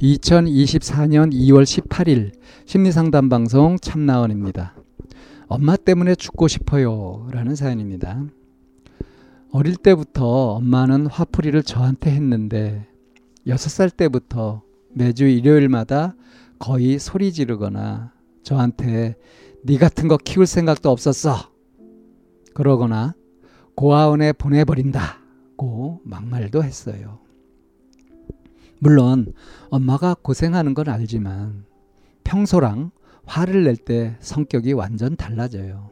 2024년 2월 18일 심리상담 방송 참나원입니다. 엄마 때문에 죽고 싶어요 라는 사연입니다. 어릴 때부터 엄마는 화풀이를 저한테 했는데 6살 때부터 매주 일요일마다 거의 소리 지르거나 저한테 네 같은 거 키울 생각도 없었어 그러거나 고아원에 보내버린다고 막말도 했어요. 물론 엄마가 고생하는 건 알지만 평소랑 화를 낼 때 성격이 완전 달라져요.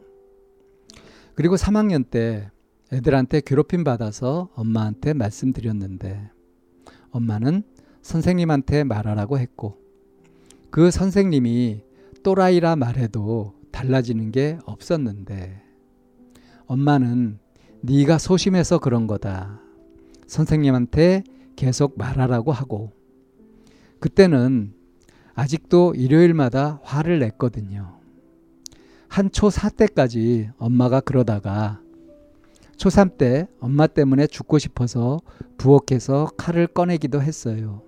그리고 3학년 때 애들한테 괴롭힘 받아서 엄마한테 말씀드렸는데 엄마는 선생님한테 말하라고 했고 그 선생님이 또라이라 말해도 달라지는 게 없었는데 엄마는 네가 소심해서 그런 거다. 선생님한테 계속 말하라고 하고 그때는 아직도 일요일마다 화를 냈거든요. 한 초4 때까지 엄마가 그러다가 초3 때 엄마 때문에 죽고 싶어서 부엌에서 칼을 꺼내기도 했어요.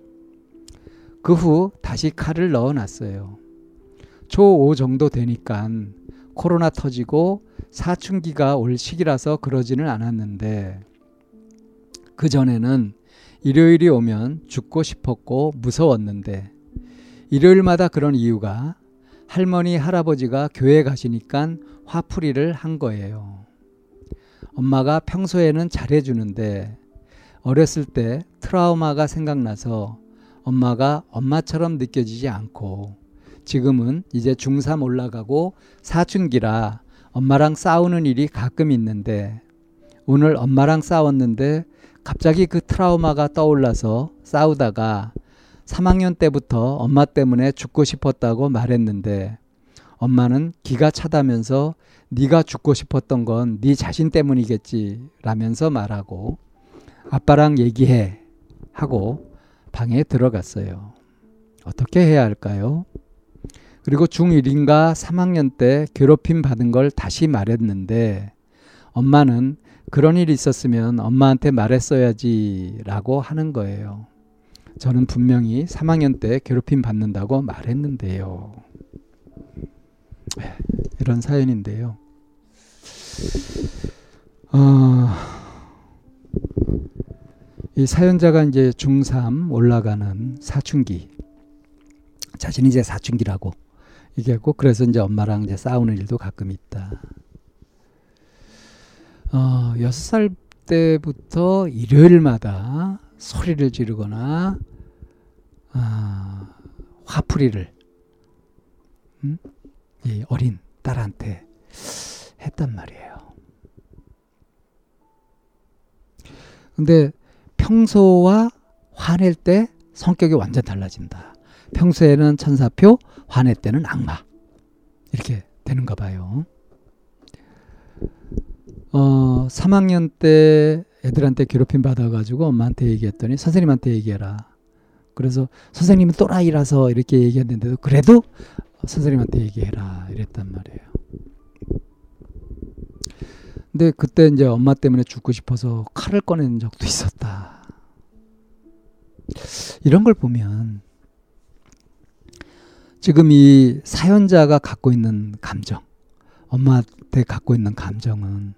그 후 다시 칼을 넣어 놨어요. 초5 정도 되니까 코로나 터지고 사춘기가 올 시기라서 그러지는 않았는데 그 전에는 일요일이 오면 죽고 싶었고 무서웠는데 일요일마다 그런 이유가 할머니 할아버지가 교회 가시니까 화풀이를 한 거예요. 엄마가 평소에는 잘해주는데 어렸을 때 트라우마가 생각나서 엄마가 엄마처럼 느껴지지 않고 지금은 이제 중3 올라가고 사춘기라 엄마랑 싸우는 일이 가끔 있는데 오늘 엄마랑 싸웠는데 갑자기 그 트라우마가 떠올라서 싸우다가 3학년 때부터 엄마 때문에 죽고 싶었다고 말했는데 엄마는 기가 차다면서 네가 죽고 싶었던 건 네 자신 때문이겠지 라면서 말하고 아빠랑 얘기해 하고 방에 들어갔어요. 어떻게 해야 할까요? 그리고 중1인가 3학년 때 괴롭힘 받은 걸 다시 말했는데 엄마는 그런 일이 있었으면 엄마한테 말했어야지 라고 하는 거예요. 저는 분명히 3학년 때 괴롭힘 받는다고 말했는데요. 이런 사연인데요. 어, 이 사연자가 이제 중3 올라가는 사춘기. 자신이 이제 사춘기라고 얘기했고, 그래서 이제 엄마랑 이제 싸우는 일도 가끔 있다. 어, 6살 때부터 일요일마다 소리를 지르거나 아, 화풀이를 음? 이 어린 딸한테 했단 말이에요. 근데 평소와 화낼 때 성격이 완전 달라진다. 평소에는 천사표, 화낼 때는 악마. 이렇게 되는가 봐요. 어, 3학년 때 애들한테 괴롭힘 받아가지고 엄마한테 얘기했더니 선생님한테 얘기해라. 그래서 선생님은 또라이라서 이렇게 얘기했는데도 그래도 선생님한테 얘기해라 이랬단 말이에요. 근데 그때 이제 엄마 때문에 죽고 싶어서 칼을 꺼낸 적도 있었다. 이런 걸 보면 지금 이 사연자가 갖고 있는 감정, 엄마한테 갖고 있는 감정은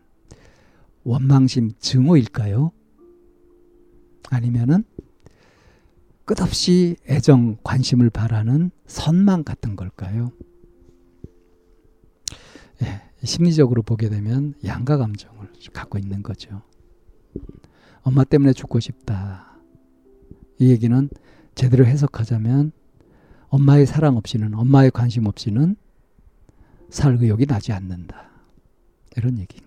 원망심 증오일까요? 아니면은 끝없이 애정, 관심을 바라는 선망 같은 걸까요? 예, 심리적으로 보게 되면 양가 감정을 갖고 있는 거죠. 엄마 때문에 죽고 싶다. 이 얘기는 제대로 해석하자면 엄마의 사랑 없이는, 엄마의 관심 없이는 살 의욕이 나지 않는다. 이런 얘기인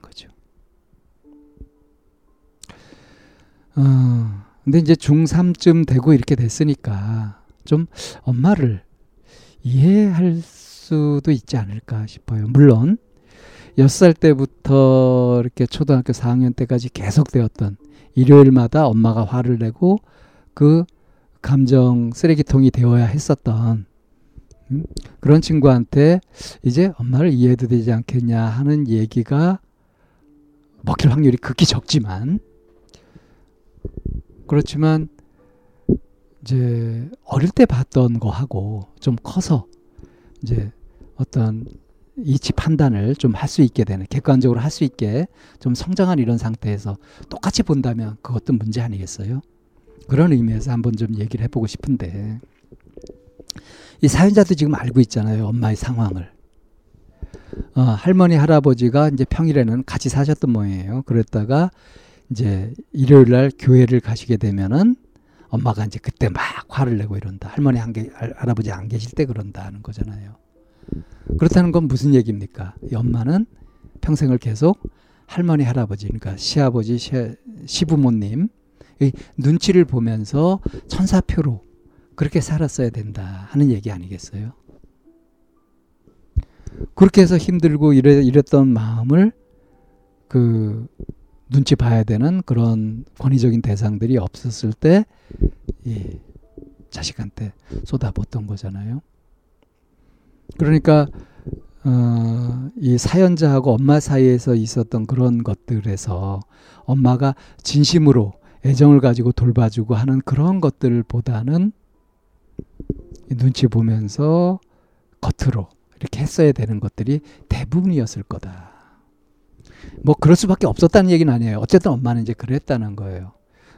어, 근데 이제 중3쯤 되고 이렇게 됐으니까 좀 엄마를 이해할 수도 있지 않을까 싶어요. 물론 6살 때부터 이렇게 초등학교 4학년 때까지 계속되었던 일요일마다 엄마가 화를 내고 그 감정 쓰레기통이 되어야 했었던 음? 그런 친구한테 이제 엄마를 이해해도 되지 않겠냐 하는 얘기가 먹힐 확률이 극히 적지만 그렇지만 이제 어릴 때 봤던 거하고 좀 커서 이제 어떤 이치 판단을 좀 할 수 있게 되는 객관적으로 할 수 있게 좀 성장한 이런 상태에서 똑같이 본다면 그것도 문제 아니겠어요? 그런 의미에서 한번 좀 얘기를 해보고 싶은데. 이 사연자도 지금 알고 있잖아요 엄마의 상황을. 어, 할머니 할아버지가 이제 평일에는 같이 사셨던 모양이에요. 그랬다가 이제 일요일 날 교회를 가시게 되면은 엄마가 이제 그때 막 화를 내고 이런다 할머니 한 게, 할아버지 안 계실 때 그런다 하는 거잖아요 그렇다는 건 무슨 얘기입니까? 이 엄마는 평생을 계속 할머니, 할아버지, 그러니까 시아버지, 시, 시부모님 눈치를 보면서 천사표로 그렇게 살았어야 된다 하는 얘기 아니겠어요? 그렇게 해서 힘들고 이래, 이랬던 마음을 그 눈치 봐야 되는 그런 권위적인 대상들이 없었을 때 예, 자식한테 쏟아붓던 거잖아요. 그러니까 어, 이 사연자하고 엄마 사이에서 있었던 그런 것들에서 엄마가 진심으로 애정을 가지고 돌봐주고 하는 그런 것들보다는 눈치 보면서 겉으로 이렇게 했어야 되는 것들이 대부분이었을 거다. 뭐 그럴 수밖에 없었다는 얘기는 아니에요. 어쨌든 엄마는 이제 그랬다는 거예요.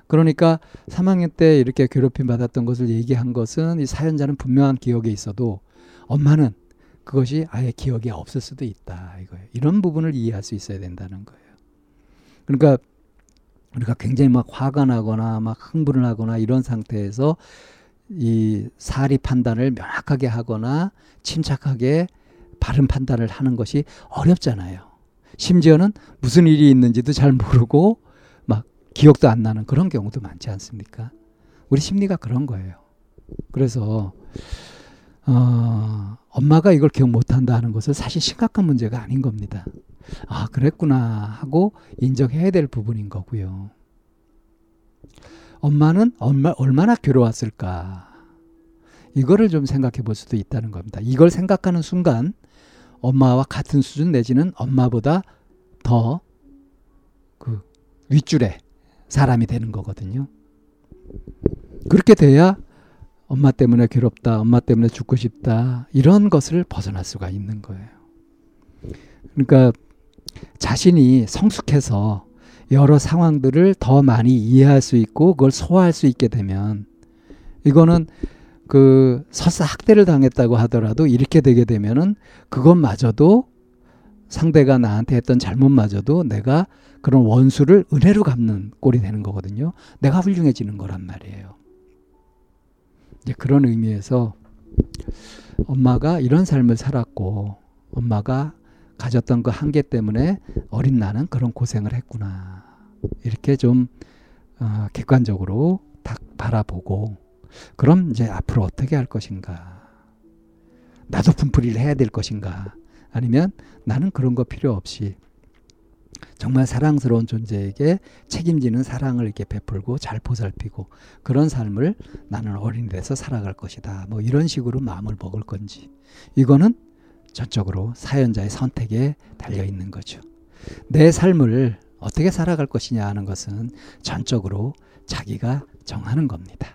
그러니까 3학년 때 이렇게 괴롭힘 받았던 것을 얘기한 것은 이 사연자는 분명한 기억에 있어도 엄마는 그것이 아예 기억이 없을 수도 있다 이거예요. 이런 부분을 이해할 수 있어야 된다는 거예요. 그러니까 우리가 굉장히 막 화가 나거나 막 흥분을 하거나 이런 상태에서 이 사리 판단을 명확하게 하거나 침착하게 바른 판단을 하는 것이 어렵잖아요. 심지어는 무슨 일이 있는지도 잘 모르고 막 기억도 안 나는 그런 경우도 많지 않습니까? 우리 심리가 그런 거예요. 그래서 어, 엄마가 이걸 기억 못한다 하는 것은 사실 심각한 문제가 아닌 겁니다. 아, 그랬구나 하고 인정해야 될 부분인 거고요. 엄마는 얼마, 얼마나 괴로웠을까. 이거를 좀 생각해 볼 수도 있다는 겁니다. 이걸 생각하는 순간 엄마와 같은 수준 내지는 엄마보다 더 그 윗줄에 사람이 되는 거거든요. 그렇게 돼야 엄마 때문에 괴롭다, 엄마 때문에 죽고 싶다, 이런 것을 벗어날 수가 있는 거예요. 그러니까 자신이 성숙해서 여러 상황들을 더 많이 이해할 수 있고 그걸 소화할 수 있게 되면 이거는 그 설사 학대를 당했다고 하더라도 이렇게 되게 되면은 그것마저도 상대가 나한테 했던 잘못마저도 내가 그런 원수를 은혜로 갚는 꼴이 되는 거거든요. 내가 훌륭해지는 거란 말이에요. 이제 그런 의미에서 엄마가 이런 삶을 살았고 엄마가 가졌던 그 한계 때문에 어린 나는 그런 고생을 했구나. 이렇게 좀 어, 객관적으로 딱 바라보고 그럼 이제 앞으로 어떻게 할 것인가? 나도 분풀이를 해야 될 것인가? 아니면 나는 그런 거 필요 없이 정말 사랑스러운 존재에게 책임지는 사랑을 이렇게 베풀고 잘 보살피고 그런 삶을 나는 어린이 돼서 살아갈 것이다. 뭐 이런 식으로 마음을 먹을 건지. 이거는 전적으로 사연자의 선택에 달려 있는 거죠. 내 삶을 어떻게 살아갈 것이냐 하는 것은 전적으로 자기가 정하는 겁니다.